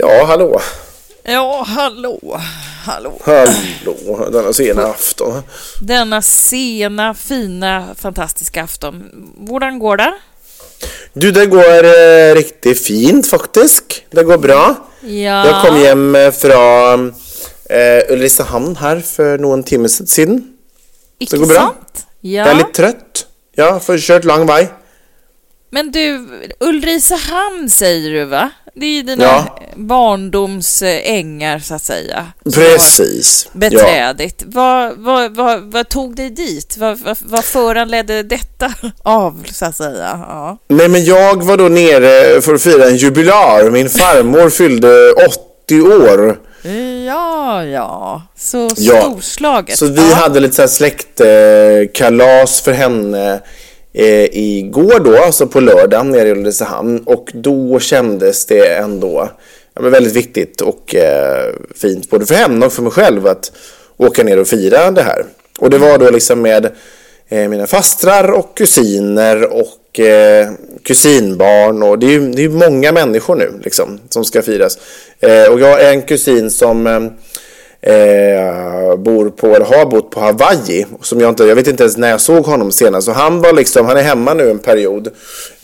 Ja, hallå. Ja, hallå, hallå. Hallå, denna sena afton. Denna sena, fina, fantastiska afton. Hvordan går det? Du, det går eh, riktigt fint faktiskt. Det går bra. Ja. Jag kom hem eh, från eh, Ulricehamn här för någon timme sedan. Icke det går bra. sant? Ja. Jag är lite trött. Ja, för kört lång väg. Men du, Ulricehamn säger du va? Det är ju dina Ja. barndomsängar så att säga. Precis. Beträdigt. Vad, vad, vad, vad tog dig dit? Vad, vad, vad föranledde detta av så att säga? Ja. Nej, men jag var då nere för att fira en jubilar. Min farmor fyllde 80 år. Ja, ja. Så Ja. storslaget. Så vi ja. hade lite så här släktkalas för henne eh, igår då, alltså på lördagen nere i Ulricehamn. Och då kändes det ändå ja, men väldigt viktigt och eh, fint både för henne och för mig själv att åka ner och fira det här. Och det var då liksom med eh, mina fastrar och kusiner och eh, kusinbarn och det är ju det är många människor nu liksom som ska firas. Eh, och jag har en kusin som eh, eh, eh, bor på, eller har bott på Hawaii. Som jag, inte, jag vet inte ens när jag såg honom senast. Så han var liksom, han är hemma nu en period.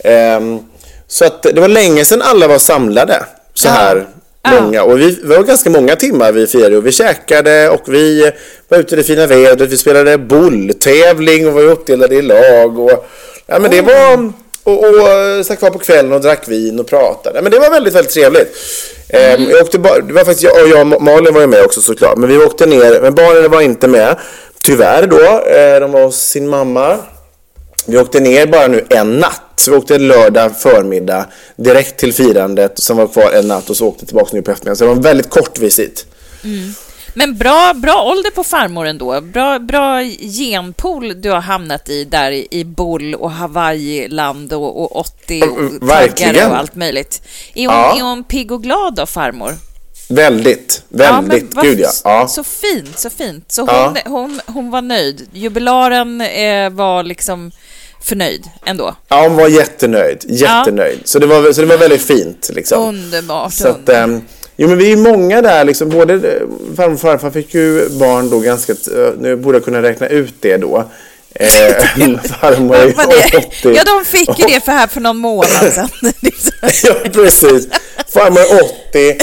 Ehm, så att det var länge sedan alla var samlade så här många. Och vi, vi var ganska många timmar vi firade och vi käkade och vi var ute i det fina vädret. Vi spelade bolltävling och var uppdelade i lag. Och, ja, men det var, och, och satt kvar på kvällen och drack vin och pratade. Men det var väldigt, väldigt trevligt. Ehm, jag åkte bara, det var faktiskt jag och jag och Malin var ju med också såklart. Men vi åkte ner, men barnen var inte med. Tyvärr då. Eh, de var hos sin mamma. Vi åkte ner bara nu en natt. Så vi åkte lördag förmiddag direkt till firandet sen var kvar en natt och så åkte tillbaka nu på eftermiddagen. Så det var en väldigt kort visit. Men bra, bra ålder på farmor ändå. Bra, bra genpool du har hamnat i där i, Bull och Hawaii-land och, och 80 och Mm, verkligen. taggare och allt möjligt. Är hon, Ja. är hon pigg och glad då, farmor? Väldigt, väldigt. vad- Gud ja. ja. Så fint, så fint. Så hon, Ja. hon, hon var nöjd. Jubilaren eh, var liksom förnöjd ändå. Ja, hon var jättenöjd. Jättenöjd. Så, det var, så det var väldigt fint. Liksom. Underbart. Så att, ehm, jo, men vi är många där. Liksom, både eh, farmor och farfar fick ju barn då ganska... eh, Nu borde jag kunna räkna ut det då. Eh, farmor är Vad det- 80. Ja, de fick ju det för här för någon månad sedan. ja, precis. Farmor är 80.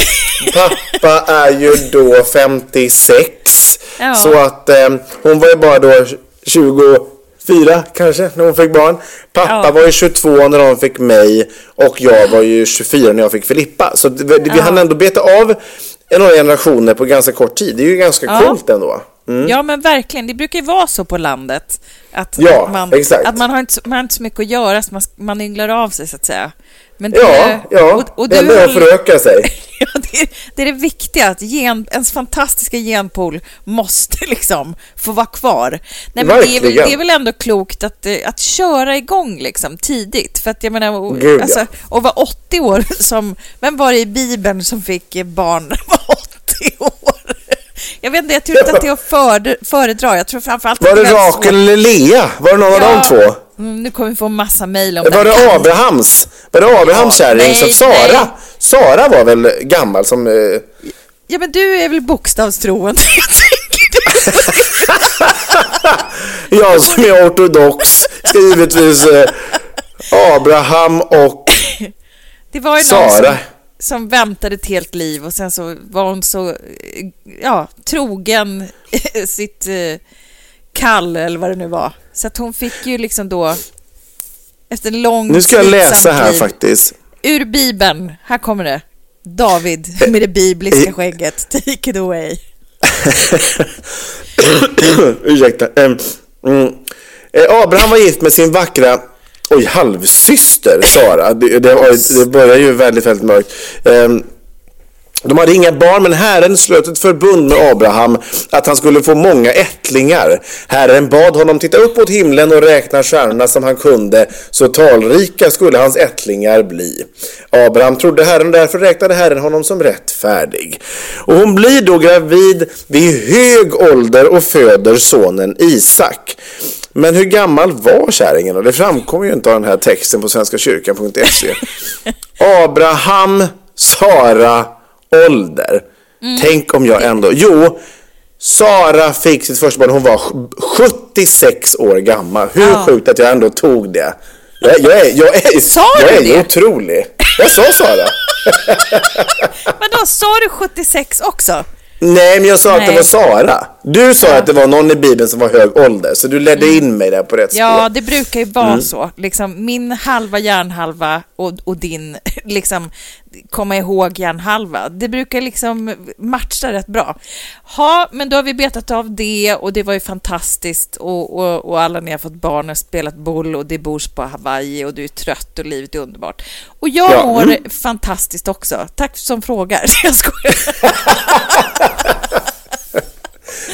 Pappa är ju då 56. Ja. Så att eh, hon var ju bara då 24 kanske när hon fick barn. Pappa Ja. var ju 22 när hon fick mig och jag var ju 24 när jag fick Filippa. Så det, vi hann ändå beta av några generationer på ganska kort tid. Det är ju ganska Ja. coolt ändå. Mm. Ja, men verkligen. Det brukar ju vara så på landet. Att, Ja, att, man, exakt. att man, har inte, man har inte så mycket att göra, så man, man ynglar av sig, så att säga. Men Ja, du- ja. Och, och det du enda är att föröka sig. Ja, det, är, det är det viktiga, att gen, ens fantastiska genpool måste liksom få vara kvar. Nej, men det, är väl, det är väl ändå klokt att, eh, att köra igång liksom tidigt. För att jag menar, och- Gud, ja. alltså, att vara 80 år som... Vem var det i Bibeln som fick eh, barn när var 80 år? Jag vet inte, jag tror inte att det är att föredra. Jag tror framförallt Var det Rakel eller Lea? Var det någon av Ja. de två? Mm, nu kommer vi få massa mejl om Var det. här. det Abrahams? Var det Abrahams Ja, kärring nej, Sara? nej. Sara var väl gammal som... Eh, Ja, men du är väl bokstavstroende? Jag som är ortodox ska givetvis eh, Abraham och Det var ju någon som, Sara. som väntade ett helt liv och sen så var hon så ja, trogen sitt eh, kall eller vad det nu var. Så att hon fick ju liksom då efter en lång Nu ska jag läsa här liv, faktiskt. Ur Bibeln, här kommer det. David med det bibliska skägget, take it away. Ursäkta. Mm. Eh, Abraham var gift med sin vackra Oj, halvsyster Sara. Det, det, det börjar ju väldigt, väldigt mörkt. De hade inga barn, men Herren slöt ett förbund med Abraham att han skulle få många ättlingar. Herren bad honom titta upp mot himlen och räkna stjärnorna som han kunde, så talrika skulle hans ättlingar bli. Abraham trodde Herren och därför räknade Herren honom som rättfärdig. Och hon blir då gravid vid hög ålder och föder sonen Isak. Men hur gammal var kärringen? Det framkommer ju inte av den här texten på svenskakyrkan.se. Abraham, Sara, ålder. Tänk om jag ändå... Jo, Sara fick sitt första barn, hon var 76 år gammal. Hur Ja. sjukt att jag ändå tog det. Jag, jag är, jag är, Sa jag är det? otrolig. Jag sa Sara. Men då sa du 76 också? Nej, men jag sa att det Nej. var Sara. Du sa att det var någon i Bibeln som var hög ålder, så du ledde in mig där på rätt Ja, spår. det brukar ju vara så. Liksom, min halva hjärnhalva och, och din, liksom, komma ihåg hjärnhalva. Det brukar liksom matcha rätt bra. Ja, men då har vi betat av det och det var ju fantastiskt och, och, och alla ni har fått barn och spelat boll och det bors på Hawaii och du är trött och livet är underbart. Och jag Ja, mår mm. fantastiskt också. Tack som frågar. Jag skojar.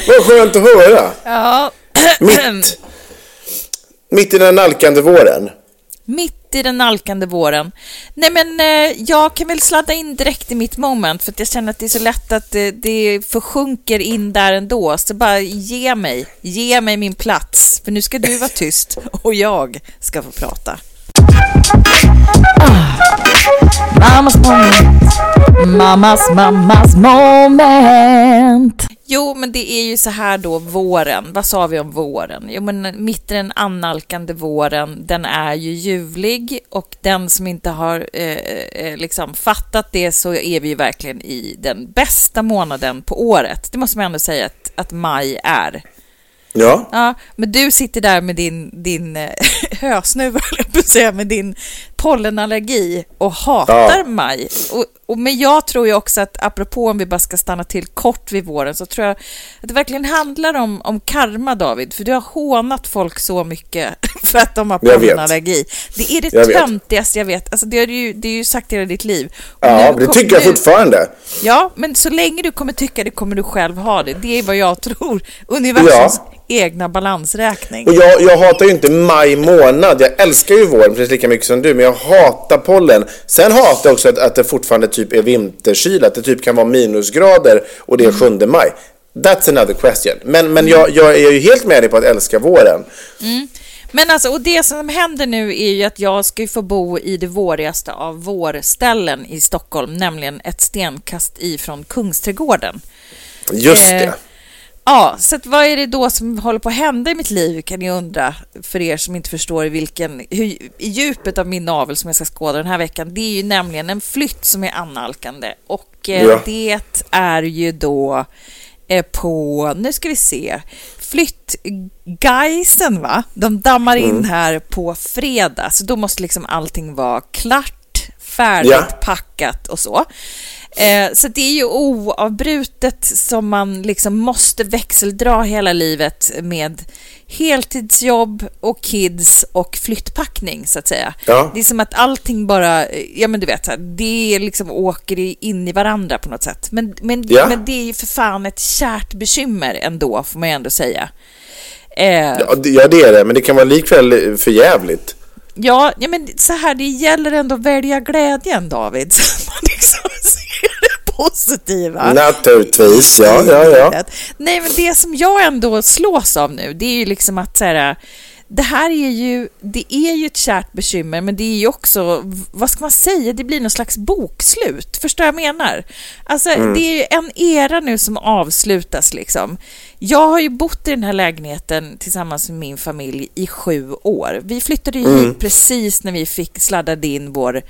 Vad skönt att höra. Ja. Mitt, mitt i den nalkande våren. Mitt i den nalkande våren. Nej men eh, jag kan väl sladda in direkt i mitt moment för att jag känner att det är så lätt att det, det försjunker in där ändå. Så bara ge mig, ge mig min plats. För nu ska du vara tyst och jag ska få prata. Mammas moment. Mammas, mammas moment. Jo, men det är ju så här då, våren. Vad sa vi om våren? Jo, men mitt i den annalkande våren, den är ju ljuvlig och den som inte har eh, eh liksom fattat det så är vi ju verkligen i den bästa månaden på året. Det måste man ändå säga att, att maj är. Ja. Ja, men du sitter där med din, din eh, hösnuva, med din pollenallergi och hatar Ja. maj. Och, och, men jag tror ju också att, apropå om vi bara ska stanna till kort vid våren, så tror jag att det verkligen handlar om, om karma, David. För du har hånat folk så mycket för att de har pollenallergi. Det är det Jag töntigaste jag vet. Alltså, det har du ju, det är ju sagt hela ditt liv. Och Ja, det tycker jag nu- fortfarande. Ja, men så länge du kommer tycka det kommer du själv ha det. Det är vad jag tror. Universums egna balansräkning. Och jag, jag hatar ju inte maj månad. Jag älskar ju våren precis lika mycket som du, men jag hatar pollen. Sen hatar jag också att, att det fortfarande typ är vinterkyla, att det typ kan vara minusgrader och det är 7 maj. That's another question. Men, men jag, jag är ju helt med dig på att älska våren. Men alltså, och det som händer nu är ju att jag ska ju få bo i det vårigaste av vårställen i Stockholm, nämligen ett stenkast ifrån Kungsträdgården. Just Eh, det. Ja, så vad är det då som håller på att hända i mitt liv kan ni undra, för er som inte förstår i vilken, hur, i djupet av min navel som jag ska skåda den här veckan. Det är ju nämligen en flytt som är annalkande och eh, Ja. det är ju då eh, på, nu ska vi se, Flyttgeisen va? De dammar in Mm. här på fredag, så då måste liksom allting vara klart, färdigt, Ja. packat och så. Eh, så det är ju oavbrutet som man liksom måste växeldra hela livet med heltidsjobb och kids och flyttpackning så att säga. Ja. Det är som att allting bara, ja men du vet, det liksom åker in i varandra på något sätt. Men, men, Ja. men det är ju för fan ett kärt bekymmer ändå, får man ju ändå säga. Eh, Ja, det- ja, det är det, men det kan vara likväl för jävligt. Ja, ja, men så här, det gäller ändå att välja glädjen, David. Så man liksom det positiva. Naturligtvis, ja, ja, ja. Nej, men det som jag ändå slås av nu, det är ju liksom att så här, det här är ju, det är ju ett kärt bekymmer, men det är ju också, vad ska man säga, det blir någon slags bokslut. Förstår jag menar? Alltså, det är ju en era nu som avslutas liksom. Jag har ju bott i den här lägenheten tillsammans med min familj i sju år. Vi flyttade ju hit precis när vi fick sladdade in vår,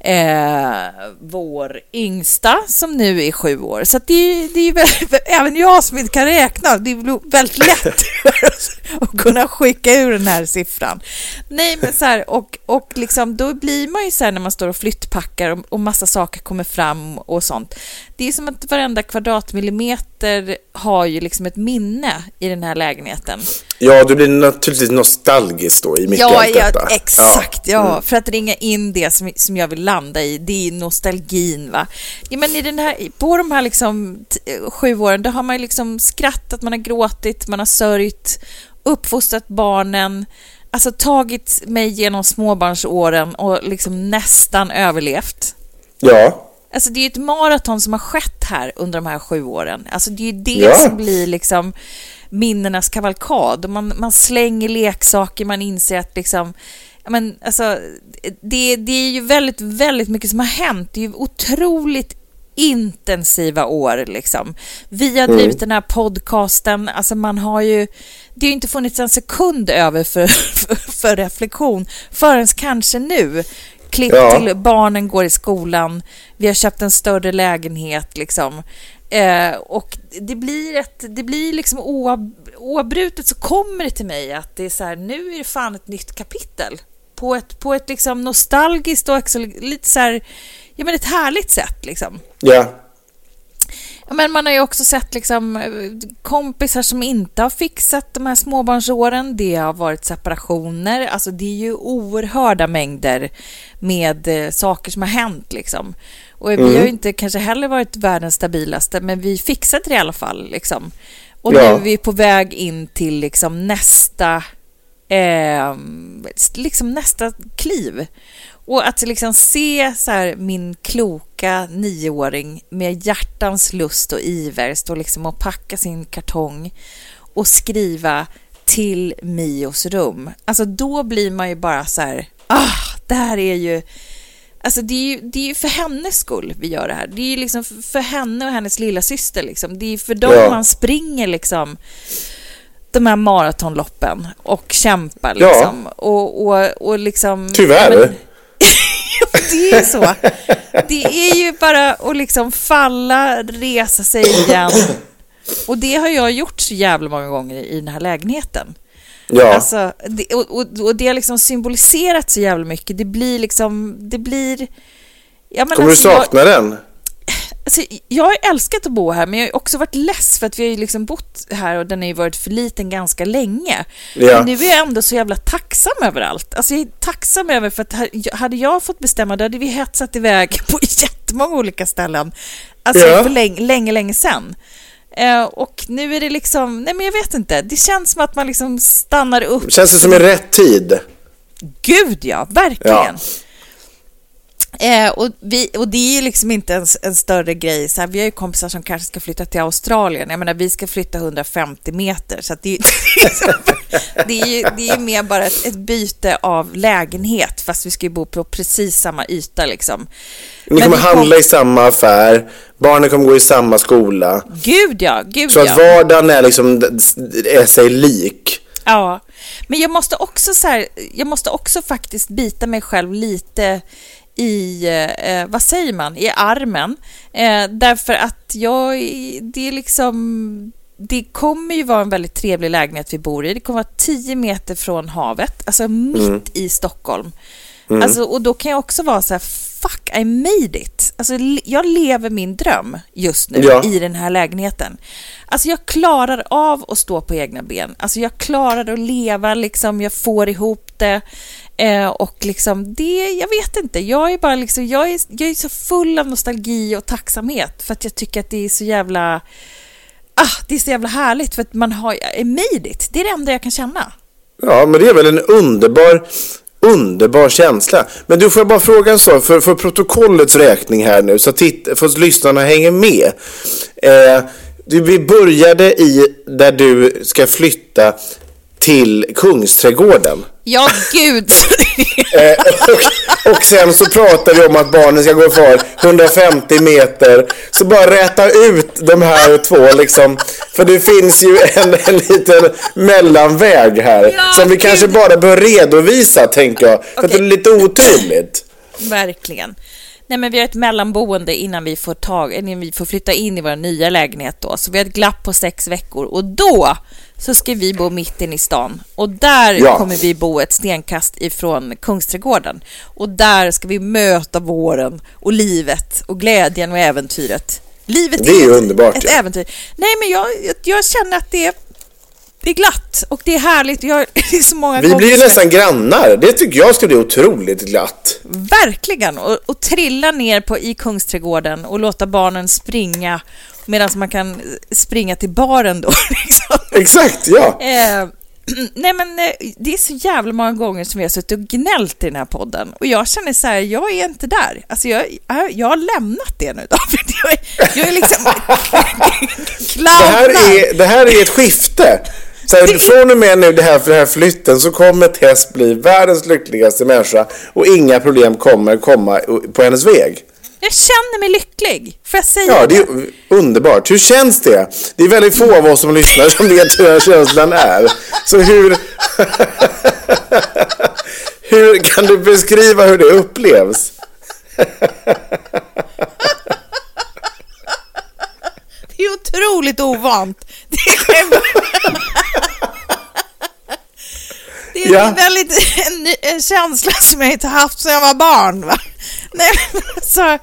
eh, vår yngsta som nu är sju år. Så att det, det är ju väldigt, även jag som inte kan räkna, det är väldigt lätt att kunna skicka ur den här siffran. Nej, men så här, och, och liksom, då blir man ju så här när man står och flyttpackar och, och massa saker kommer fram och sånt. Det är som att varenda kvadratmillimeter har ju liksom ett minne i den här lägenheten. Ja, du blir naturligtvis nostalgisk då i mitt i Ja, allt ja, detta. exakt. Ja. för att ringa in det som, som jag vill landa i, det är nostalgin. Va? Ja, men i den här, på de här liksom, sju åren, då har man ju liksom skrattat, man har gråtit, man har sörjt, uppfostrat barnen, alltså tagit mig genom småbarnsåren och liksom nästan överlevt. Ja, Alltså det är ju ett maraton som har skett här under de här sju åren. Alltså det är ju det Ja. som blir liksom minnenas kavalkad. Man, man slänger leksaker, man inser att liksom... Men alltså, det, det är ju väldigt, väldigt mycket som har hänt. Det är ju otroligt intensiva år liksom. Vi har drivit den här podcasten, alltså man har ju... Det har inte funnits en sekund över för, för, för reflektion förrän kanske nu. Klipp Ja. till barnen går i skolan, vi har köpt en större lägenhet liksom. Eh, och det blir, ett, det blir liksom oavbrutet så kommer det till mig att det är så här, nu är det fan ett nytt kapitel. På ett, på ett liksom nostalgiskt och också lite så här, ja men ett härligt sätt liksom. ja. Ja, men man har ju också sett liksom, kompisar som inte har fixat de här småbarnsåren. Det har varit separationer. Alltså det är ju oerhörda mängder med eh, saker som har hänt. Liksom. Och vi har ju inte kanske heller varit världens stabilaste, men vi fixade det i alla fall. Liksom. Och nu Ja. är vi på väg in till liksom, nästa, eh, liksom nästa kliv. Och att liksom se så här, min kloka nioåring med hjärtans lust och iver stå liksom och packa sin kartong och skriva till Mios rum. Alltså då blir man ju bara så här, ah, det här är ju... Alltså det är ju, det är ju för hennes skull vi gör det här. Det är ju liksom för- henne och hennes lilla syster liksom. Det är för dem Ja. man springer liksom de här maratonloppen och kämpar Ja. liksom. Och, och, och liksom... Tyvärr. Ja, men- det är så. Det är ju bara att liksom falla, resa sig igen. Och det har jag gjort så jävla många gånger i den här lägenheten. Ja, Alltså, det, och, och, och det har liksom symboliserat så jävla mycket. Det blir liksom, det blir... Ja, men kommer du alltså, jag- sakna den? Alltså, jag har älskat att bo här, men jag har också varit less för att vi har ju liksom bott här och den har ju varit för liten ganska länge. Ja. Men nu är jag ändå så jävla tacksam över allt. Alltså jag är tacksam över för att ha- hade jag fått bestämma då hade vi hetsat iväg på jättemånga olika ställen. Alltså Ja. för länge, länge, länge sedan. Eh, och nu är det liksom, nej men jag vet inte, det känns som att man liksom stannar upp. Känns det som i rätt tid? Gud ja, verkligen. Ja. Eh, och, vi, och det är ju liksom inte en, en större grej. Så här, vi har ju kompisar som kanske ska flytta till Australien. Jag menar, vi ska flytta 150 meter. Så det, är- det, är ju, det är ju mer bara ett, ett byte av lägenhet, fast vi ska ju bo på precis samma yta. Liksom. Ni kommer kom- handla i samma affär, barnen kommer gå i samma skola. Gud ja, gud Så ja. att vardagen är liksom är sig lik. Ja, men jag måste också så här, jag måste också faktiskt bita mig själv lite i, eh, vad säger man, i armen. Eh, därför att jag, det är liksom, det kommer ju vara en väldigt trevlig lägenhet vi bor i. Det kommer vara 10 meter från havet, alltså mitt i Stockholm. Alltså, och då kan jag också vara så här fuck, I made it. Alltså, jag lever min dröm just nu Ja. i den här lägenheten. Alltså jag klarar av att stå på egna ben. Alltså jag klarar att leva, liksom, jag får ihop det. Eh, och liksom det, jag vet inte, jag är bara liksom, jag är, jag är så full av nostalgi och tacksamhet för att jag tycker att det är så jävla, ah, det är så jävla härligt för att man har, I made it. Det är det enda jag kan känna. Ja, men det är väl en underbar, underbar känsla. Men du, får jag bara fråga en sak för, för protokollets räkning här nu, så att, titt, för att lyssnarna hänger med. Eh, du, vi började i där du ska flytta till Kungsträdgården. Ja, gud. Eh, och, och sen så pratar vi om att barnen ska gå för 150 meter. Så bara räta ut de här två liksom. För det finns ju en, en liten mellanväg här. Ja, som vi gud. kanske bara bör redovisa tänker jag. För att det är lite otroligt. Verkligen. Nej, men vi har ett mellanboende innan vi får, tag, innan vi får flytta in i vår nya lägenhet då. Så vi har ett glapp på sex veckor och då så ska vi bo mitt inne i stan. Och där Ja. kommer vi bo ett stenkast ifrån Kungsträdgården. Och där ska vi möta våren och livet och glädjen och äventyret. Livet Det är ett, underbart, ett ja. äventyr. Nej, men jag, jag, jag känner att det är, det är glatt och det är härligt. Jag, det är så många Vi blir ju nästan grannar. Det tycker jag ska bli otroligt glatt. Verkligen! Och, och trilla ner på, i Kungsträdgården och låta barnen springa medan man kan springa till baren då. Liksom. Exakt, ja. Eh, nej men eh, det är så jävla många gånger som vi har suttit och gnällt i den här podden och jag känner så här, jag är inte där. Alltså jag, jag, jag har lämnat det nu David. Jag är, jag är liksom Det här är, det här är ett skifte. Så här, från och med nu det här, för den här flytten så kommer Tess bli världens lyckligaste människa och inga problem kommer komma på hennes väg. Jag känner mig lycklig, får jag säga Ja, det är underbart. Hur känns det? Det är väldigt få av oss som lyssnar som vet hur den känslan är. Så hur... hur kan du beskriva hur det upplevs? Det är otroligt ovant. Det är, det är Ja. en väldigt en, en känsla som jag inte haft sedan jag var barn. Va? Nej, men alltså,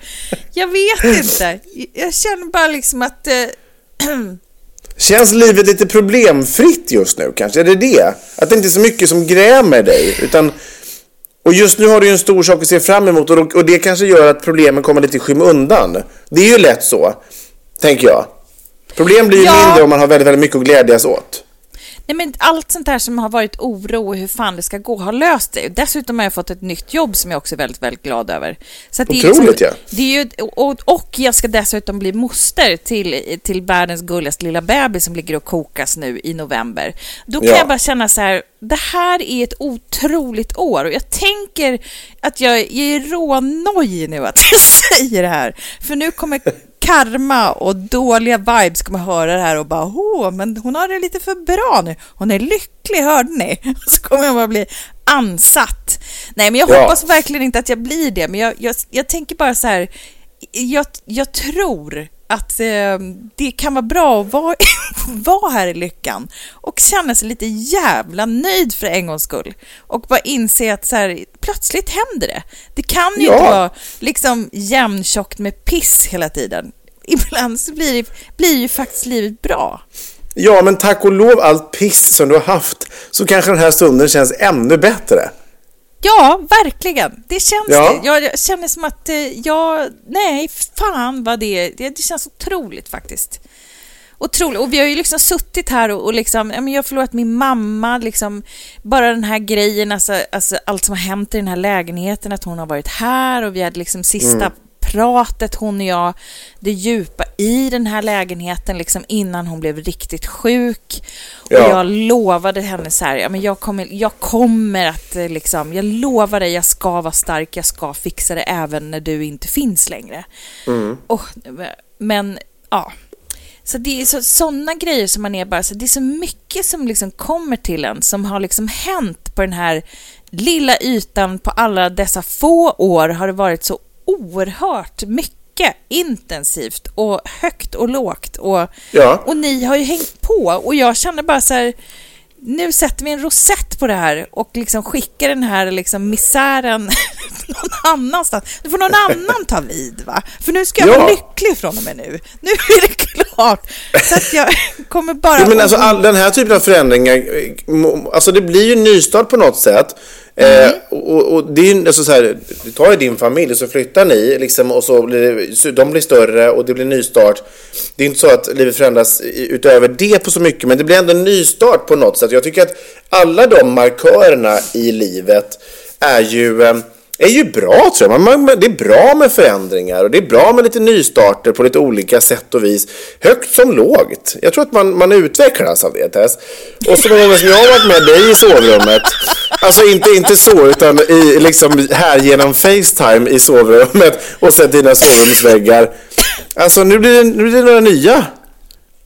jag vet inte. Jag känner bara liksom att... Eh, Känns livet lite problemfritt just nu kanske? Är det det? Att det inte är så mycket som grämer dig? Utan... Och just nu har du ju en stor sak att se fram emot och, och det kanske gör att problemen kommer lite i skymundan. Det är ju lätt så, tänker jag. Problem blir ju Ja. mindre om man har väldigt, väldigt mycket att glädjas åt. nej, men allt sånt här som har varit oro och hur fan det ska gå har löst sig. Dessutom har jag fått ett nytt jobb som jag också är väldigt, väldigt glad över. Så att det är Otroligt, ja. Det är ju, och, och jag ska dessutom bli moster till, till världens gulligaste lilla bebis som ligger och kokas nu i november. Då kan Ja. jag bara känna så här, det här är ett otroligt år och jag tänker att jag, jag är rånoj nu att jag säger det här. För nu kommer karma och dåliga vibes kommer höra det här och bara åh, men hon har det lite för bra nu. Hon är lycklig, hörde ni? Så kommer jag bara bli ansatt. Nej, men jag Ja. hoppas verkligen inte att jag blir det, men jag, jag, jag tänker bara så här, jag, jag tror att eh, det kan vara bra att vara, vara här i lyckan och känna sig lite jävla nöjd för en gångs skull. Och bara inse att så här, plötsligt händer det. Det kan ju Ja. inte vara liksom jämntjockt med piss hela tiden. Ibland så blir, det, blir ju faktiskt livet bra. Ja, men tack och lov allt piss som du har haft så kanske den här stunden känns ännu bättre. Ja, verkligen. Det känns Ja. det. Jag, jag känner som att eh, jag... Nej, fan vad det... Det, känns otroligt faktiskt. Otroligt. Och vi har ju liksom suttit här och, och liksom... Jag har förlorat min mamma, liksom... Bara den här grejen, alltså, alltså allt som har hänt i den här lägenheten, att hon har varit här och vi hade liksom sista pratet, hon och jag, det djupa i den här lägenheten liksom innan hon blev riktigt sjuk. Och Ja. jag lovade henne så här, ja, men jag, kommer, jag kommer att eh, liksom, jag lovar dig, jag ska vara stark, jag ska fixa det även när du inte finns längre. Och, men, ja. Så det är så, sådana grejer som man är bara, så det är så mycket som liksom kommer till en som har liksom hänt på den här lilla ytan på alla dessa få år har det varit så oerhört mycket intensivt och högt och lågt och, Ja. och ni har ju hängt på och jag känner bara så här nu sätter vi en rosett på det här och liksom skickar den här liksom misären någon annanstans. Nu får någon annan ta vid, va? För nu ska jag Ja. vara lycklig från och med nu. Nu är det klart. Så att jag kommer bara... Jo, men alltså all, den här typen av förändringar, eh, alltså det blir ju nystart på något sätt. Mm. Eh, och, och det är ju alltså så här, du tar ju din familj och så flyttar ni liksom, och så blir det, de blir större och det blir nystart. Det är inte så att livet förändras utöver det på så mycket, men det blir ändå en nystart på något sätt. Jag tycker att alla de markörerna i livet är ju eh, är ju bra tror jag. Man, man, det är bra med förändringar och det är bra med lite nystarter på lite olika sätt och vis. Högt som lågt. Jag tror att man, man utvecklas av det Tess. Och så många gånger som jag har varit med dig i sovrummet. Alltså inte, inte så utan i, liksom här genom Facetime i sovrummet och sett dina sovrumsväggar. Alltså nu blir det, nu blir det några nya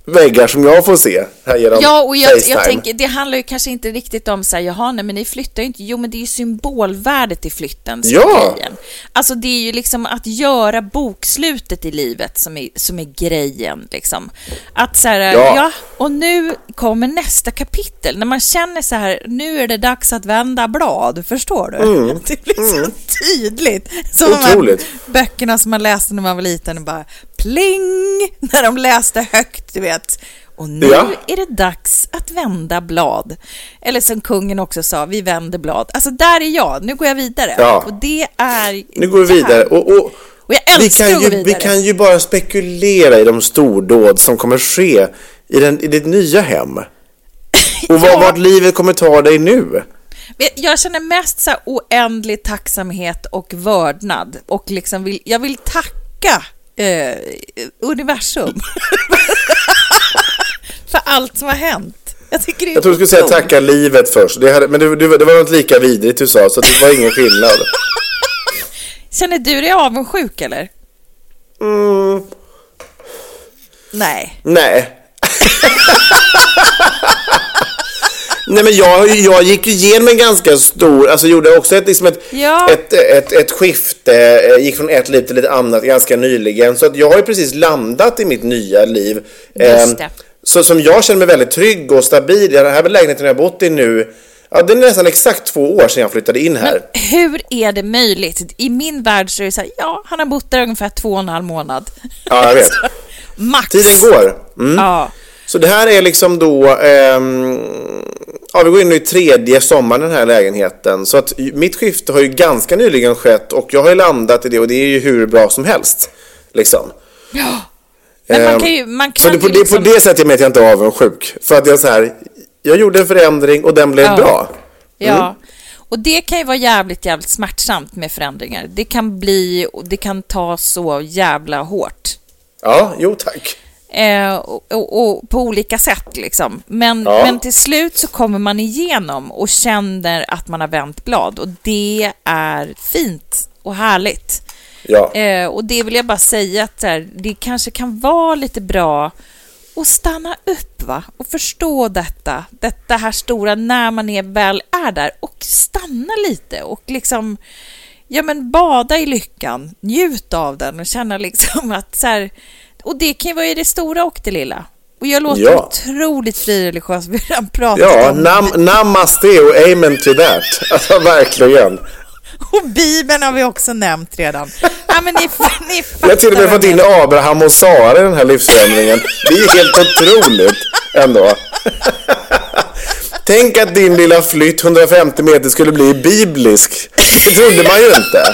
väggar som jag får se här genom Ja, och jag, jag tänker, det handlar ju kanske inte riktigt om så här, jaha, nej, men ni flyttar ju inte. Jo, men det är ju symbolvärdet i flytten som Ja. grejen. Alltså, det är ju liksom att göra bokslutet i livet som är, som är grejen, liksom. Att så här, Ja. ja. och nu kommer nästa kapitel. När man känner så här, nu är det dags att vända blad, förstår du? Det blir så tydligt. Som de här Otroligt. böckerna som man läste när man var liten och bara pling, när de läste högt, du vet. Och nu Ja. är det dags att vända blad. Eller som kungen också sa, vi vänder blad. Alltså där är jag, nu går jag vidare. Ja. Och det är... Nu går vi vidare. Och, och, Och jag vi, älskar kan att gå ju, vidare. vi kan ju bara spekulera i de stordåd som kommer ske i, den, i ditt nya hem. Och Ja. vart livet kommer ta dig nu. Jag känner mest så oändlig tacksamhet och vördnad. Och liksom vill, jag vill tacka eh, universum för allt som har hänt. Jag tycker det är Jag tror du skulle säga tacka livet först. Det, hade, men det, det, det var något lika vidrigt du sa, så det var ingen skillnad. Känner du dig avundsjuk eller? Mm, Nej. nej. Nej men jag, jag gick ju igenom en ganska stor, alltså gjorde också ett, liksom ett, Ja. ett, ett, ett skifte, eh, gick från ett liv till ett annat ganska nyligen. Så att jag har ju precis landat i mitt nya liv. Just Ehm, det. Så som jag känner mig väldigt trygg och stabil. Den här lägenheten jag har bott i nu, ja det är nästan exakt två år sedan jag flyttade in här. Hur är det möjligt? I min värld så är det så här, ja, han har bott där ungefär två och en halv månad. Ja, jag vet. Max. Tiden går. Mm. Ja. Så det här är liksom då, ehm, ja vi går in i tredje sommaren i den här lägenheten. Så att mitt skifte har ju ganska nyligen skett och jag har ju landat i det och det är ju hur bra som helst. Liksom. Men man Ehm, kan ju, man Så kan det, på, det, liksom... på det sättet jag menar att jag inte är avundsjuk. För att jag så här, jag gjorde en förändring och den blev Ja. bra. Ja. Och det kan ju vara jävligt, jävligt smärtsamt med förändringar. Det kan bli, det kan ta så jävla hårt. Ja, jo tack. Eh, och, och, och på olika sätt liksom. Men, Ja. men till slut så kommer man igenom och känner att man har vänt blad. Och det är fint och härligt. Ja. Eh, och det vill jag bara säga att här, det kanske kan vara lite bra att stanna upp va? och förstå detta, detta här stora när man är, väl är där och stanna lite och liksom ja men bada i lyckan, njut av den och känna liksom att så här, och det kan ju vara i det stora och det lilla. Och jag låter Ja. otroligt frireligiös, vi har redan pratat Ja, om nam, namaste och amen to that. Alltså verkligen. Och Bibeln har vi också nämnt redan. Ja, men ni, ni Jag har till och med fått in. Abraham och Sara i den här livsförändringen. Det är helt otroligt ändå. Tänk att din lilla flytt 150 meter skulle bli biblisk. Det trodde man ju inte.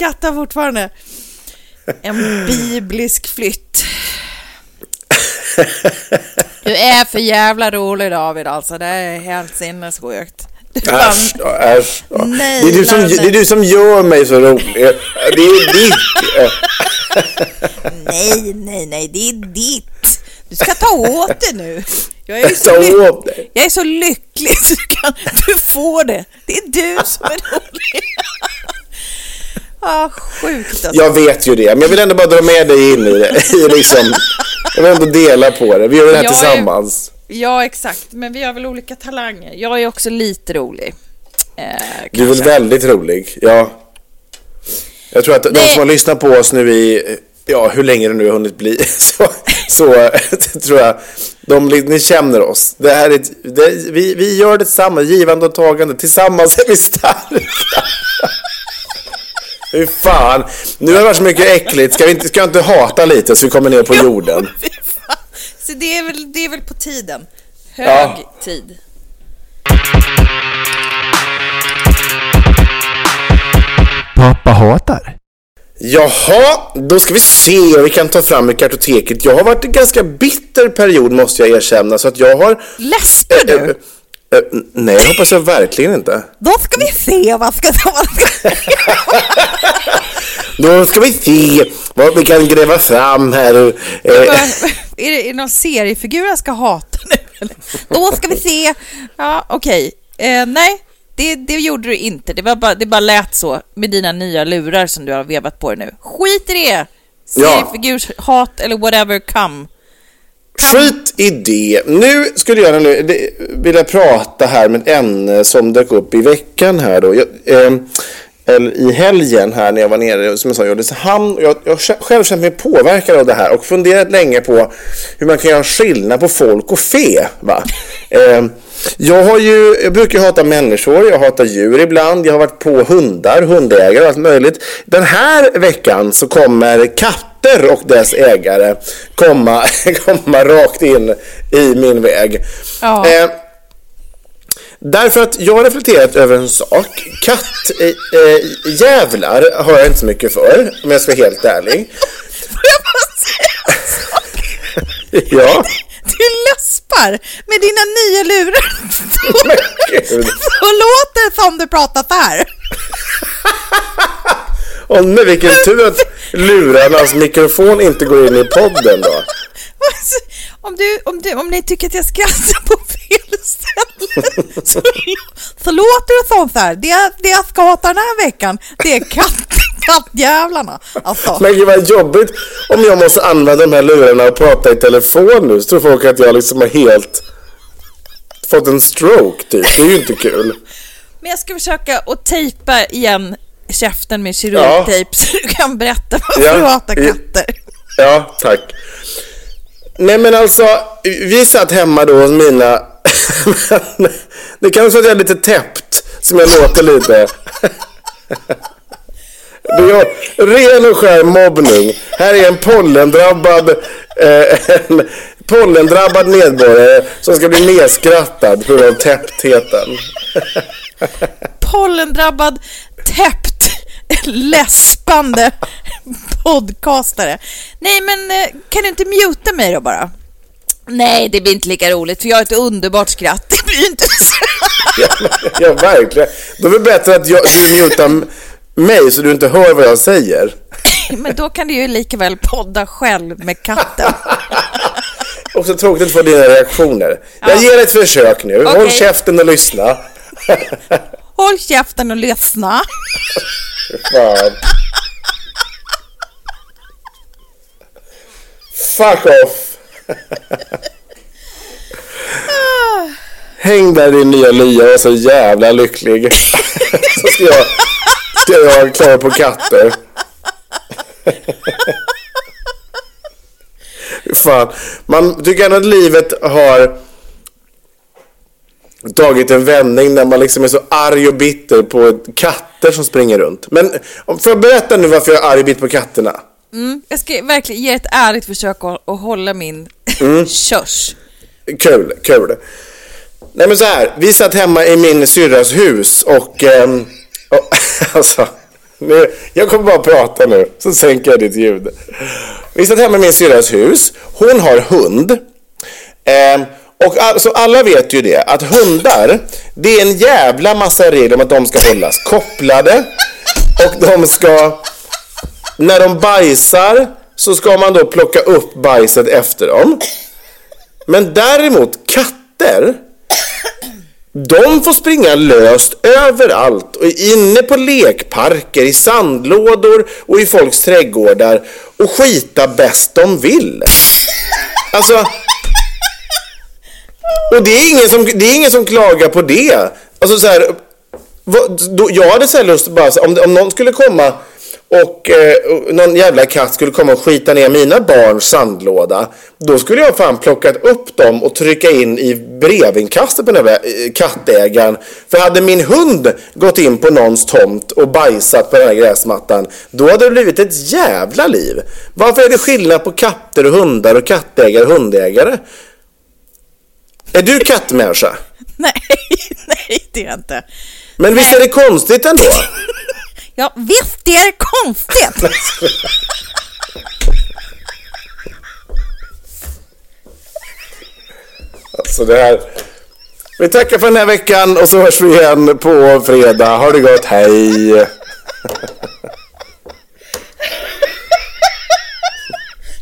Skrattar fortfarande. En biblisk flytt. Du är för jävla rolig David alltså. Det är helt sinnessjukt. Äsch, ja, äsch. Nej, Det är, du som, det är du som gör mig så rolig. Det är ditt... Nej, nej, nej, det är ditt. Du ska ta åt det nu. Jag är så, ly- åt dig. jag är så lycklig så du, kan, du får det. Det är du som är rolig. Ah, sjukt alltså. Jag vet ju det, men jag vill ändå bara dra med dig in i det. I liksom, jag vill ändå dela på det. Vi gör det här Jag är- tillsammans. Ja, exakt. Men vi har väl olika talanger. Jag är också lite rolig. Eh, Du är väl väldigt rolig. Ja. Jag tror att de Nej. som har lyssnat på oss nu i, ja hur länge det nu har hunnit bli, så, så tror jag, de, ni känner oss. Det här är, det, vi, vi gör det tillsammans, givande och tagande. Tillsammans är vi starka. Hur fan, nu har det varit så mycket äckligt. Ska vi inte, ska jag inte hata lite så vi kommer ner på jorden? Fy fan. Så det är, väl, det är väl på tiden. Hög Ja. tid. Pappa hatar. Jaha, då ska vi se vad vi kan ta fram i kartoteket. Jag har varit i en ganska bitter period måste jag erkänna. Så att jag har... Läspar Eh, du? eh, eh, nej, det hoppas jag verkligen inte. Då ska vi se vad ska... Vad ska Då ska vi se vad vi kan gräva fram här. och, Eh, är, det, är det någon seriefigur jag ska hata nu? eller? Då ska vi se. Ja, okej. Eh, nej, det, det gjorde du inte. Det, var bara, det bara lät så med dina nya lurar som du har vevat på dig nu. Skit i det! Seriefigurshat eller whatever, come. Skit i det. Nu skulle jag det- vilja prata här med ett ämne eh, som dök upp i veckan här då. Jag, eh, eller i helgen här när jag var nere som jag sa i Ulricehamn. Jag, jag har själv känt mig påverkad av det här och funderat länge på hur man kan göra skillnad på folk och fe. Va? Eh, jag, har ju, jag brukar ju hata människor, jag hatar djur ibland, jag har varit på hundar, hundägare och allt möjligt. Den här veckan så kommer katter och dess ägare komma, komma rakt in i min väg. Ja. Eh, Därför att jag har reflekterat över en sak. Kattjävlar har jag inte så mycket för, om jag ska vara helt ärlig. Får jag bara säga en sak? Ja, Du läspar med dina nya lurar. men gud. Så låter som du pratar så här. Och men vilken tur att lurarnas mikrofon inte går in i podden då. Om, du, om, du, om ni tycker att jag skrattar på fel ställe så, så låter det som så här. Det, det jag ska hata den här veckan, det är katt, kattjävlarna. Alltså, Men gud vad jobbigt om jag måste använda de här lurarna och prata i telefon nu. Så tror folk att jag liksom har helt fått en stroke typ. Det är ju inte kul. men jag ska försöka att tejpa igen käften med kirurgtejp så du kan berätta varför Ja. du hatar Ja. katter. Ja, tack. Nej men alltså, vi satt hemma då hos mina... Det kan vara så att jag är lite täppt, som jag låter lite. Det är ren och skär mobbning. Här är en pollendrabbad, eh, en pollendrabbad medborgare som ska bli nedskrattad på grund av täpptheten. pollendrabbad, täppt, läspande podcastare. Nej, men eh, kan du inte muta mig då bara? Nej, det blir inte lika roligt för jag har ett underbart skratt. Det blir inte så. Ja, ja verkligen. Då är det bättre att jag, du mutar mig så du inte hör vad jag säger. Men då kan du ju lika väl podda själv med katten. Också tråkigt att få dina reaktioner. Jag ger ett försök nu. Håll Okej. käften och lyssna. Håll käften och lyssna. Fan. Fuck off. Häng där i din nya lya och är så jävla lycklig. så ska jag, ska jag klara på katter. Fan. Man tycker ändå att livet har tagit en vändning när man liksom är så arg och bitter på katter som springer runt. Men får jag berätta nu varför jag är arg och bitter på katterna? Mm, jag ska verkligen ge ett ärligt försök att, hålla min körs. Kul, kul. Nej men så här, vi satt hemma i min syrras hus och... ehm, och alltså, nu, jag kommer bara prata nu, så sänker jag ditt ljud. Vi satt hemma i min syrras hus. Hon har hund. Ehm, och alltså, alla vet ju det, att hundar, det är en jävla massa regler om att de ska hållas kopplade. Och de ska... När de bajsar så ska man då plocka upp bajset efter dem. Men däremot katter, de får springa löst överallt. Och inne på lekparker, i sandlådor och i folks trädgårdar och skita bäst de vill. Alltså... Och det är ingen som, det är ingen som klagar på det. Alltså så här, vad, då, jag hade så här lust att bara, om, om någon skulle komma och, eh, någon jävla katt skulle komma och skita ner mina barns sandlåda. Då skulle jag fan plockat upp dem och trycka in i brevinkastet på den här eh, kattägaren. För hade min hund gått in på någons tomt och bajsat på den här gräsmattan, då hade det blivit ett jävla liv. Varför är det skillnad på katter och hundar och kattägare och hundägare? Är du kattmänniska? Nej, nej det är jag inte. Men visst är det konstigt ändå? Ja, visst det är konstigt. Alltså det här... Vi tackar för den här veckan och så hörs vi igen på fredag. Ha det gott, hej!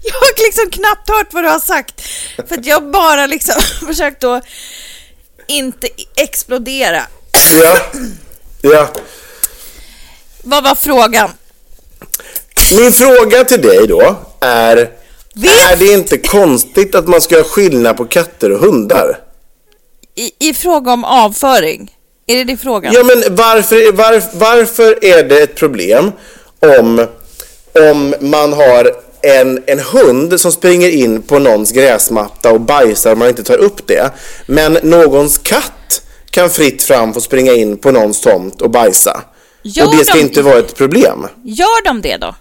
Jag har liksom knappt hört vad du har sagt. För att jag bara liksom försökt att inte explodera. Ja, ja. Vad var frågan? Min fråga till dig då är... Vet- Är det inte konstigt att man ska göra skillnad på katter och hundar? I, I fråga om avföring? Är det det frågan? Ja, men varför, var, varför är det ett problem om, om man har en, en hund som springer in på någons gräsmatta och bajsar och man inte tar upp det. Men någons katt kan fritt fram få springa in på någons tomt och bajsa. Gör och det ska de- inte vara ett problem. Gör de det då?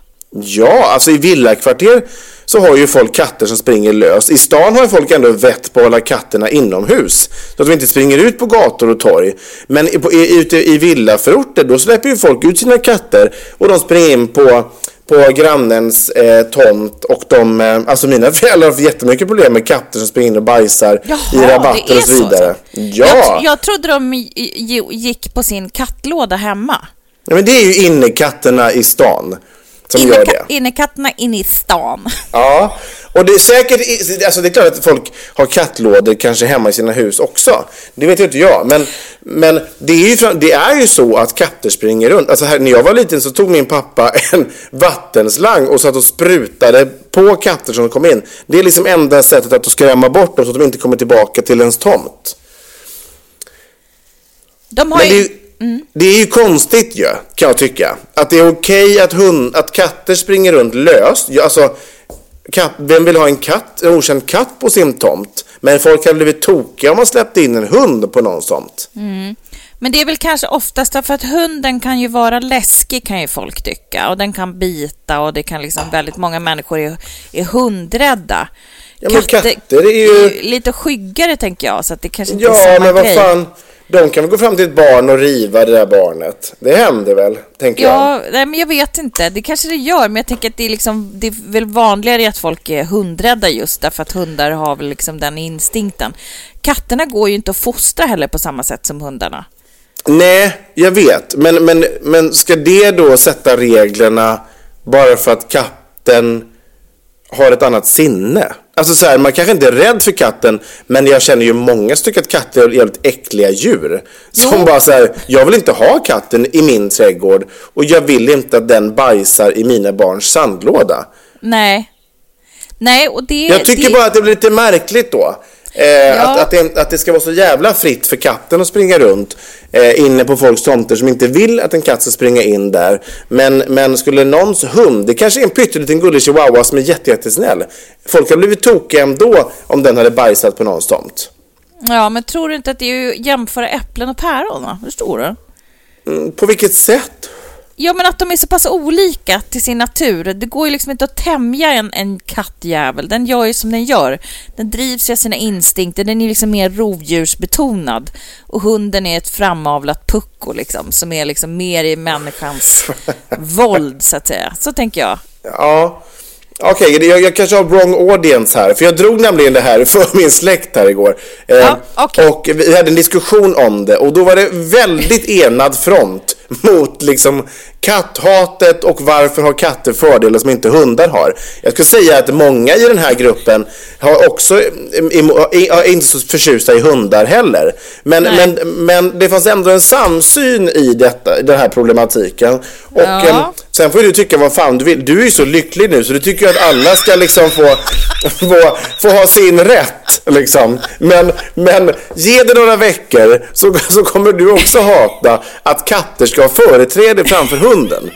Ja, alltså i villakvarter så har ju folk katter som springer lös. I stan har folk ändå vett på att hålla katterna inomhus. Så att de inte springer ut på gator och torg. Men i- på, i, ute i villaförorter då släpper ju folk ut sina katter och de springer in på på grannens eh, tomt och de, eh, alltså mina föräldrar har haft jättemycket problem med katter som springer in och bajsar i det rabatter och så vidare. så. Ja, Jag, jag trodde de i- i- gick på sin kattlåda hemma. Ja, men det är ju innekatterna i stan som gör det. Inneka- Innekatterna inne i stan. Ja, och det är säkert, alltså det är klart att folk har kattlådor kanske hemma i sina hus också. Det vet ju inte jag, men, men det, är ju, det är ju så att katter springer runt. Alltså här, när jag var liten så tog min pappa en vattenslang och satt och sprutade på katter som kom in. Det är liksom enda sättet att skrämma bort dem så att de inte kommer tillbaka till ens tomt. De har Men det, är ju... ju- det är ju konstigt ju, kan jag tycka. Att det är okej att, hund, att katter springer runt löst. Alltså, katt, vem vill ha en katt, en okänd katt på sin tomt? Men folk hade blivit tokiga om man släppte in en hund på någons tomt. Men det är väl kanske oftast därför att hunden kan ju vara läskig kan ju folk tycka och den kan bita och det kan liksom väldigt många människor är, är hundrädda. Ja, men katter är ju- lite skyggare tänker jag så att det kanske inte är Ja, samma men vad grej. fan. De kan väl gå fram till ett barn och riva det där barnet. Det händer väl, tänker jag. Ja, nej, men jag vet inte. Det kanske det gör, men jag tänker att det är, liksom, det är väl vanligare att folk är hundrädda just därför att hundar har väl liksom den instinkten. Katterna går ju inte att fostra heller på samma sätt som hundarna. Nej, jag vet. Men, men, men ska det då sätta reglerna bara för att katten har ett annat sinne. Alltså så här, man kanske inte är rädd för katten, men jag känner ju många som tycker att katter är jävligt äckliga djur. Som bara så här, jag vill inte ha katten i min trädgård och jag vill inte att den bajsar i mina barns sandlåda. Nej. Nej, och det... Jag tycker det, bara att det blir lite märkligt då. Eh, att, att, det, att det ska vara så jävla fritt för katten att springa runt eh, inne på folks tomter som inte vill att en katt ska springa in där. Men, men skulle någons hund, det kanske är en pytteliten gullig chihuahua som är jätte, jättesnäll. Folk har blivit tokiga ändå om den hade bajsat på någons tomt. Ja, men tror du inte att det är att jämföra äpplen och päron? Va? Förstår du? Mm, på vilket sätt? Ja, men att de är så pass olika till sin natur. Det går ju liksom inte att tämja en, en kattjävel. Den gör ju som den gör. Den drivs av sina instinkter. Den är liksom mer rovdjursbetonad. Och hunden är ett framavlat pucko liksom, som är liksom mer i människans våld, så att säga. Så tänker jag. Ja, okej, okay, jag, jag, kanske har wrong audience här. För jag drog nämligen det här för min släkt här igår. Eh, Ja, okej. Och vi hade en diskussion om det och då var det väldigt enad front mot liksom katthatet och varför har katter fördelar som inte hundar har. Jag skulle säga att många i den här gruppen har också är inte så förtjusta i hundar heller. Men, men, men det fanns ändå en samsyn i detta, i den här problematiken. Och Ja. sen får du tycka vad fan du vill. Du är ju så lycklig nu så du tycker att alla ska liksom få, få, få ha sin rätt. Liksom. Men, men ge det några veckor så, så kommer du också hata att katter ska ha företräde framför hunden.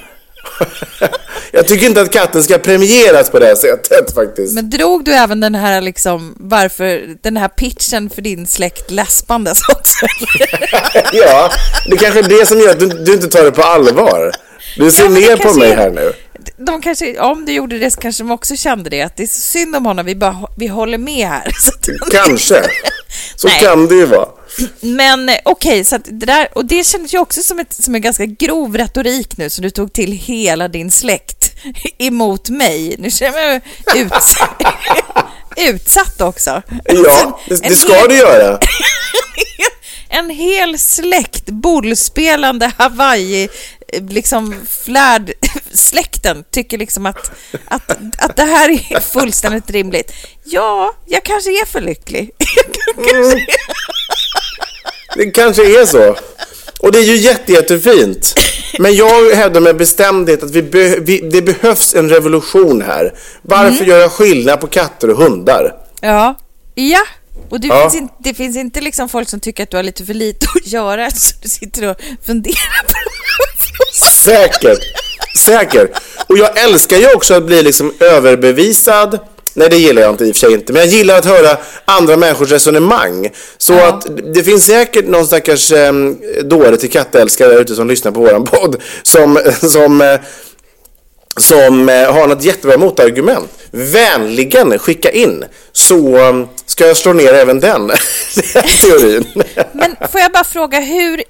Jag tycker inte att katten ska premieras på det här sättet faktiskt. Men drog du även den här liksom, varför, den här pitchen för din släkt läspandes också? Ja, det är kanske är det som gör att du, du inte tar det på allvar. Du ser Ja, ner på mig är- här nu. De kanske, om du gjorde det så kanske de också kände det, att det är så synd om honom, vi, bara, vi håller med här. Så Kanske. Så Nej. kan det ju vara. Men eh, okej, så att det där, och det kändes ju också som, ett, som en ganska grov retorik nu, så du tog till hela din släkt emot mig. Nu känner jag mig ut, utsatt också. Ja, det, det ska hel- du göra. En hel släkt, bollspelande Hawaii, eh, liksom flärd släkten tycker liksom att, att, att det här är fullständigt rimligt. Ja, jag kanske är för lycklig. Mm. Det kanske är så. Och det är ju jätte, jättefint. Men jag hävdar med bestämdhet att vi be, vi, det behövs en revolution här. Varför Mm. göra skillnad på katter och hundar? Ja, ja. Och det, Ja. Finns inte, det finns inte liksom folk som tycker att du har lite för lite att göra så du sitter och funderar på Säkert. Säkert. Och jag älskar ju också att bli liksom överbevisad. Nej, det gillar jag inte i och för sig inte. Men jag gillar att höra andra människors resonemang. Så att det finns säkert någon stackars eh, dåre till kattälskare där ute som lyssnar på våran podd. Som, som, eh, som eh, har något jättebra motargument. Vänligen skicka in. Så eh, ska jag slå ner även den teorin. Men får jag bara fråga, hur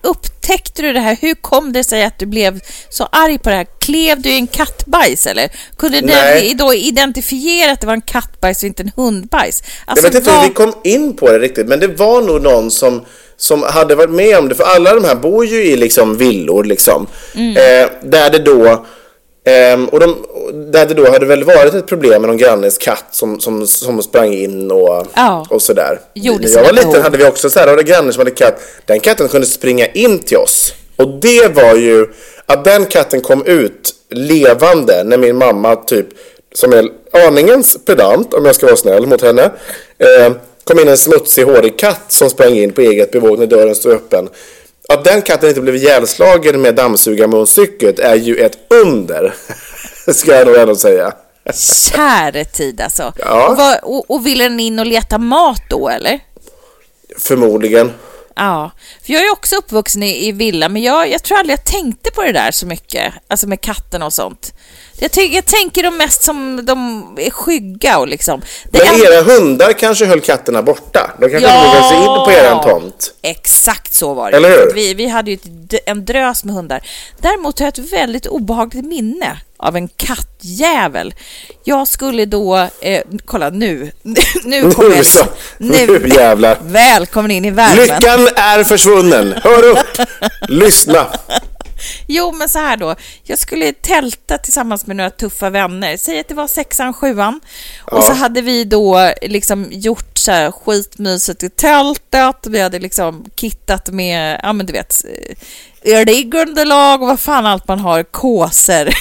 upptäckte du det här? Hur kom det sig att du blev så arg på det här? Klev du i en kattbajs eller? Kunde den då identifiera att det var en kattbajs och inte en hundbajs? Jag Alltså, vet inte vad- hur vi kom in på det riktigt, men det var nog någon som, som hade varit med om det. För alla de här bor ju i liksom villor, liksom. Mm. Eh, där det då... ehm, och de, där det då hade väl varit ett problem med någon grannes katt som, som, som sprang in och, Ja. och sådär. Gjorde När jag var liten hade vi också så här, hade grannar som hade katt. Den katten kunde springa in till oss. Och det var ju att den katten kom ut levande när min mamma typ, som är aningens pedant om jag ska vara snäll mot henne, eh, kom in en smutsig hårig katt som sprang in på eget bevåg när dörren stod öppen. Att den katten inte blev ihjälslagen med dammsugarmunstycket är ju ett under. Ska jag nog ändå säga. Käre tid alltså. Ja. Och, vad, och, och ville den in och leta mat då eller? Förmodligen. Ja, för jag är också uppvuxen i, i villa, men jag, jag tror aldrig jag tänkte på det där så mycket, alltså med katten och sånt. Jag, ty, jag tänker dem mest som de är skygga och liksom. Det Men enda- era hundar kanske höll katterna borta. De kanske Ja. vågade sig in på eran tomt. Exakt så var det. Eller hur? Vi, vi hade ju ett, en drös med hundar. Däremot har jag ett väldigt obehagligt minne av en kattjävel. Jag skulle då, eh, kolla nu, nu kommer jag så. Nu jävlar. Välkommen in i värmen. Lyckan är försvunnen. Hör upp! Lyssna! Jo, men så här då. Jag skulle tälta tillsammans med några tuffa vänner. Säg att det var sexan, sjuan. Och Ja. så hade vi då liksom gjort så här skitmysigt i tältet. Vi hade liksom kittat med, ja men du vet, eh, riggunderlag och vad fan allt man har, kåsor.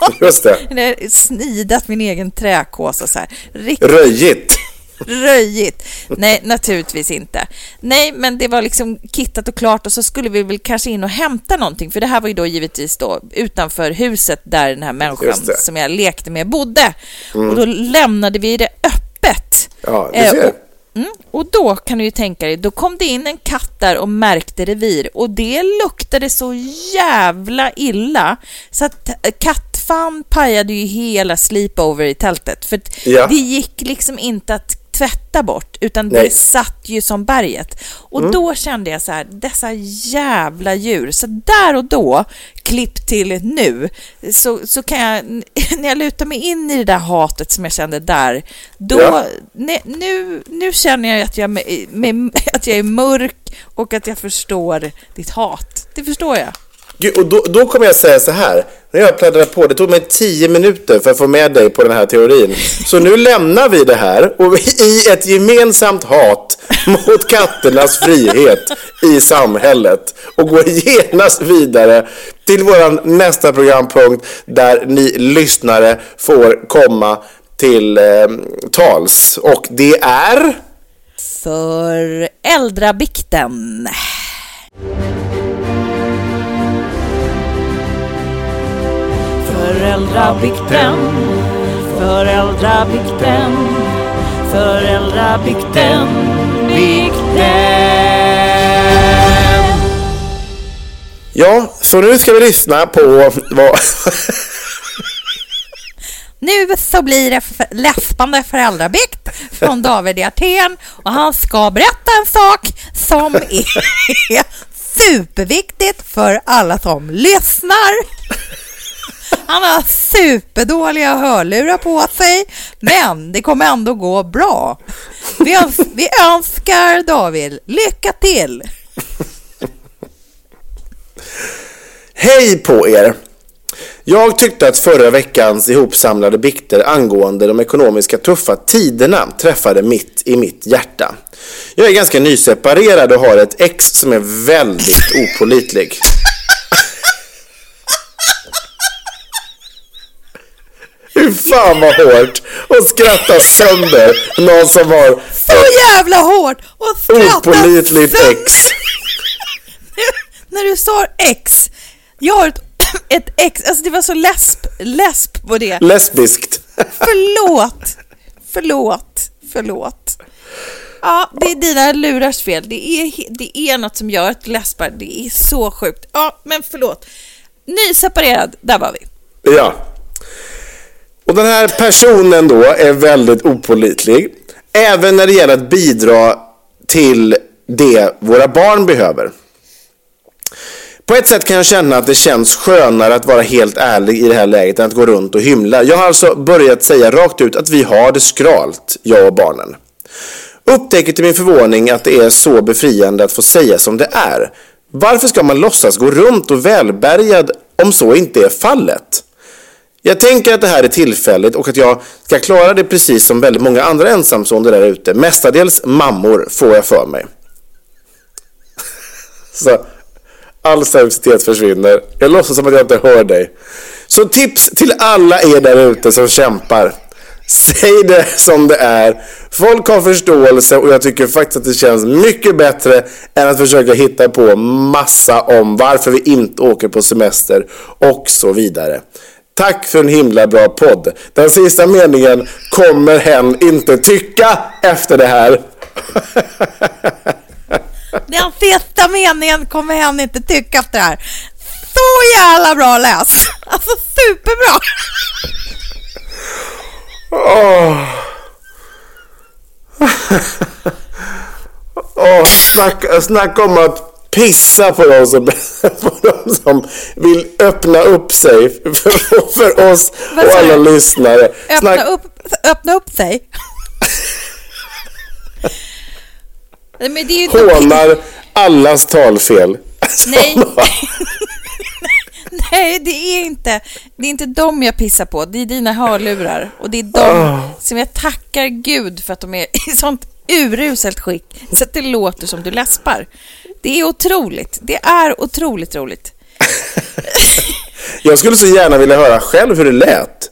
Aning. Just det. Snidat min egen träkåsa så här. Riktigt Röjigt. röjigt. Nej, naturligtvis inte. Nej, men det var liksom kittat och klart och så skulle vi väl kanske in och hämta någonting, för det här var ju då givetvis då utanför huset där den här människan som jag lekte med bodde. Och då lämnade vi det öppet. Ja, du Eh, ser. och, mm, och då kan du ju tänka dig, då kom det in en katt där och märkte revir och det luktade så jävla illa så att eh, kattfan pajade ju hela sleepover i tältet. För Ja. det gick liksom inte att tvätta bort, utan Nej. det satt ju som berget. Och då kände jag så här, dessa jävla djur. Så där och då, klipp till nu, så, så kan jag, när jag lutar mig in i det där hatet som jag kände där, då, Ja. ne, nu, nu känner jag att jag, med, med, att jag är mörk och att jag förstår ditt hat. Det förstår jag. Gud, och då, då kommer jag säga så här. När jag pladdrade på, det tog mig tio minuter för att få med dig på den här teorin. Så nu lämnar vi det här och i ett gemensamt hat mot katternas frihet i samhället och går genast vidare till vår nästa programpunkt där ni lyssnare får komma till eh, tals. Och det är... Föräldrabikten. Föräldrabikten, föräldrabikten, föräldrabikten, bikten. Ja, så nu ska vi lyssna på vad... Nu så blir det läspande föräldrabikt från David i Aten och han ska berätta en sak som är superviktigt för alla som lyssnar. Han har superdåliga hörlurar på sig, men det kommer ändå gå bra. Vi, öns- vi önskar David lycka till. Hej på er! Jag tyckte att förra veckans ihopsamlade bikter angående de ekonomiska tuffa tiderna träffade mitt i mitt hjärta. Jag är ganska nyseparerad och har ett ex som är väldigt opålitlig. Hur fan vad hårt att skratta sönder någon som har Så jävla hårt och skratta opålitligt ex. när du sa ex, jag har ett, ett ex, alltså det var så läsp, läsp på det. Lesbiskt. Förlåt, förlåt, förlåt. Ja, det är dina lurars fel. Det är, det är något som gör att du läspar. Det är så sjukt. Ja, men förlåt. Nyseparerad, där var vi. Ja. Och den här personen då är väldigt opålitlig. Även när det gäller att bidra till det våra barn behöver. På ett sätt kan jag känna att det känns skönare att vara helt ärlig i det här läget än att gå runt och hymla. Jag har alltså börjat säga rakt ut att vi har det skralt, jag och barnen. Upptäcker till min förvåning att det är så befriande att få säga som det är. Varför ska man låtsas gå runt och välbärgad om så inte är fallet? Jag tänker att det här är tillfälligt och att jag ska klara det precis som väldigt många andra ensamstående där ute. Mestadels mammor får jag för mig. Så all seriositet försvinner. Jag låtsas som att jag inte hör dig. Så tips till alla er där ute som kämpar. Säg det som det är. Folk har förståelse och jag tycker faktiskt att det känns mycket bättre än att försöka hitta på massa om varför vi inte åker på semester och så vidare. Tack för en himla bra podd. Den sista meningen kommer hen inte tycka efter det här. Den sista meningen kommer hen inte tycka efter det här. Så jävla bra läst! Alltså superbra! Åh, Åh, snacka, snacka om att pissa på de, som, på de som vill öppna upp sig för, för oss och alla lyssnare. Öppna Snack- upp, öppna upp sig. Men det är ju hånar allas talfel. Nej. Nej, det är inte, det är inte dem jag pissar på. Det är dina hörlurar. Och det är dem som jag tackar Gud för att de är i sånt uruselt skick så att det låter som du läspar. Det är otroligt. Det är otroligt roligt. Jag skulle så gärna vilja höra själv hur det lät.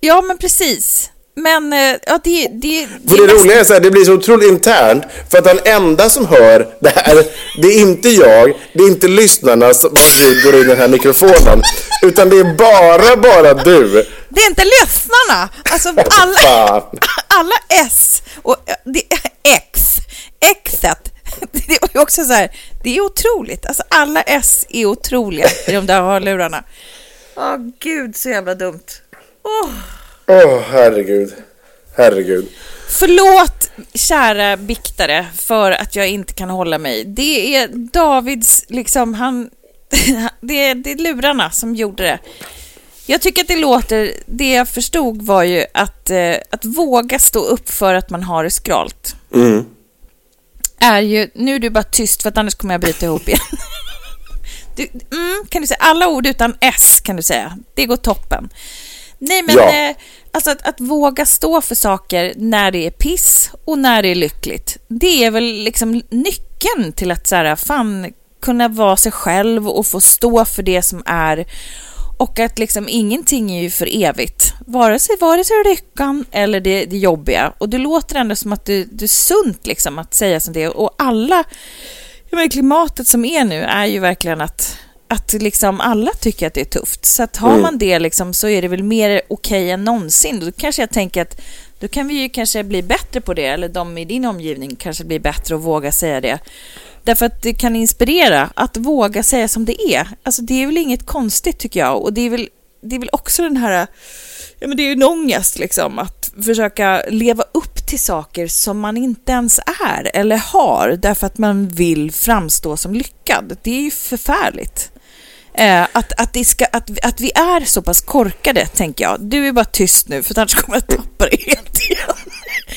Ja, men precis. Men eh, ja, det, det, För det nästan- roliga är så här, det blir så otroligt internt. För att den enda som hör det här, det är inte jag, det är inte lyssnarna som går in i den här mikrofonen. Utan det är bara, bara du. Det är inte lyssnarna! Alltså alla, alla S och eh, det, X, Xet. Det är ju också så här, det är otroligt. Alltså alla S är otroliga i de där hörlurarna. Åh gud, så jävla dumt. Åh. Åh, herregud. Herregud. Förlåt, kära biktare, för att jag inte kan hålla mig. Det är Davids, liksom, han... Det är, det är lurarna som gjorde det. Jag tycker att det låter... Det jag förstod var ju att, eh, att våga stå upp för att man har det skralt. Mm. Är ju... Nu är du bara tyst, för att annars kommer jag bryta ihop igen. Du, mm, kan du säga alla ord utan S, kan du säga. Det går toppen. Nej, men Ja. eh, alltså att, att våga stå för saker när det är piss och när det är lyckligt. Det är väl liksom nyckeln till att så här, fan, kunna vara sig själv och få stå för det som är. Och att liksom ingenting är ju för evigt. Vare sig, vare sig lyckan eller det, det jobbiga. Och det låter ändå som att det, det är sunt liksom att säga som det är. Och alla men klimatet som är nu är ju verkligen att, att liksom alla tycker att det är tufft. Så att har man det liksom, så är det väl mer okej än någonsin. Då kanske jag tänker att då kan vi ju kanske bli bättre på det, eller de i din omgivning kanske blir bättre och våga säga det. Därför att det kan inspirera att våga säga som det är. Alltså det är väl inget konstigt tycker jag. Och det är väl, det är väl också den här Ja, men det är ju en ångest liksom, att försöka leva upp till saker som man inte ens är eller har därför att man vill framstå som lyckad. Det är ju förfärligt. Eh, att, att, det ska, att, att vi är så pass korkade, tänker jag. Du är bara tyst nu, för annars kommer jag tappa dig helt igen.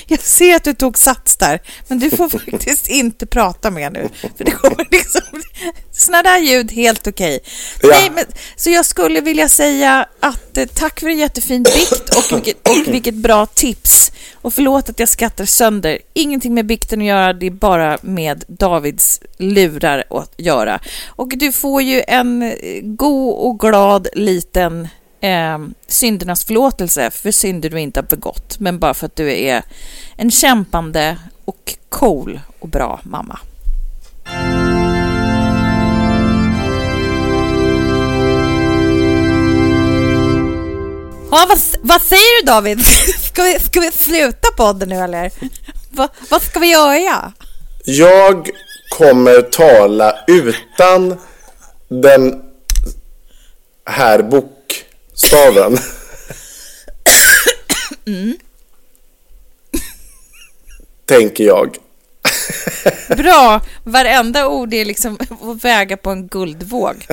Jag ser att du tog sats där, men du får faktiskt inte prata mer nu. För det kommer liksom... Sådana där ljud, helt okej. Ja. Nej, men, så jag skulle vilja säga att eh, tack för en jättefin bikt och vilket, och vilket bra tips. Och förlåt att jag skrattar sönder. Ingenting med bikten att göra, det är bara med Davids lurar att göra. Och du får ju en eh, god och glad liten eh, syndernas förlåtelse för synder du inte har begått, men bara för att du är en kämpande och cool och bra mamma. Ja, vad, vad säger du David? Ska vi, ska vi sluta podden nu eller? Va, vad ska vi göra? Jag kommer tala utan den här bokstaven. Tänker jag. Bra, varenda ord är liksom att väga på en guldvåg.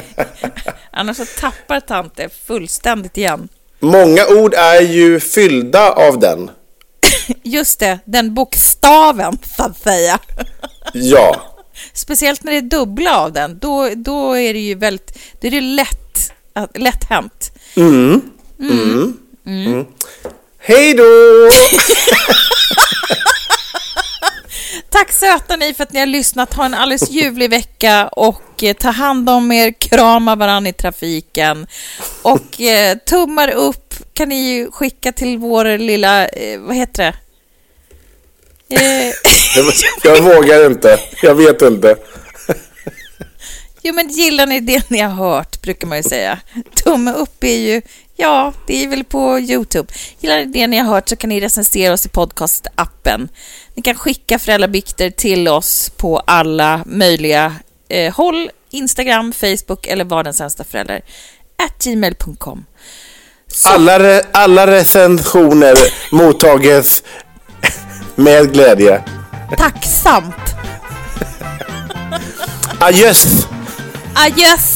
Annars så tappar Tante fullständigt igen. Många ord är ju fyllda av den. Just det, den bokstaven så att säga. Ja. Speciellt när det är dubbla av den, då, då är det ju väldigt, då är det lätt, lätt hänt. Mm. Mm. Mm. Hej då! Tack söta ni för att ni har lyssnat. Ha en alldeles ljuvlig vecka och eh, ta hand om er, krama varandra i trafiken. Och eh, tummar upp kan ni ju skicka till vår lilla, eh, vad heter det? Eh, Jag, jag vågar inte. Jag vet inte. Jo men gillar ni det ni har hört, brukar man ju säga. Tumme upp är ju, ja, det är väl på YouTube. Gillar ni det ni har hört så kan ni recensera oss i podcastappen. Ni kan skicka föräldrabikter till oss på alla möjliga eh, håll, Instagram, Facebook eller var den sämsta förälder, at gmail.com. Alla, re, alla recensioner mottages med glädje. Tacksamt! Adjöss! Adjöss!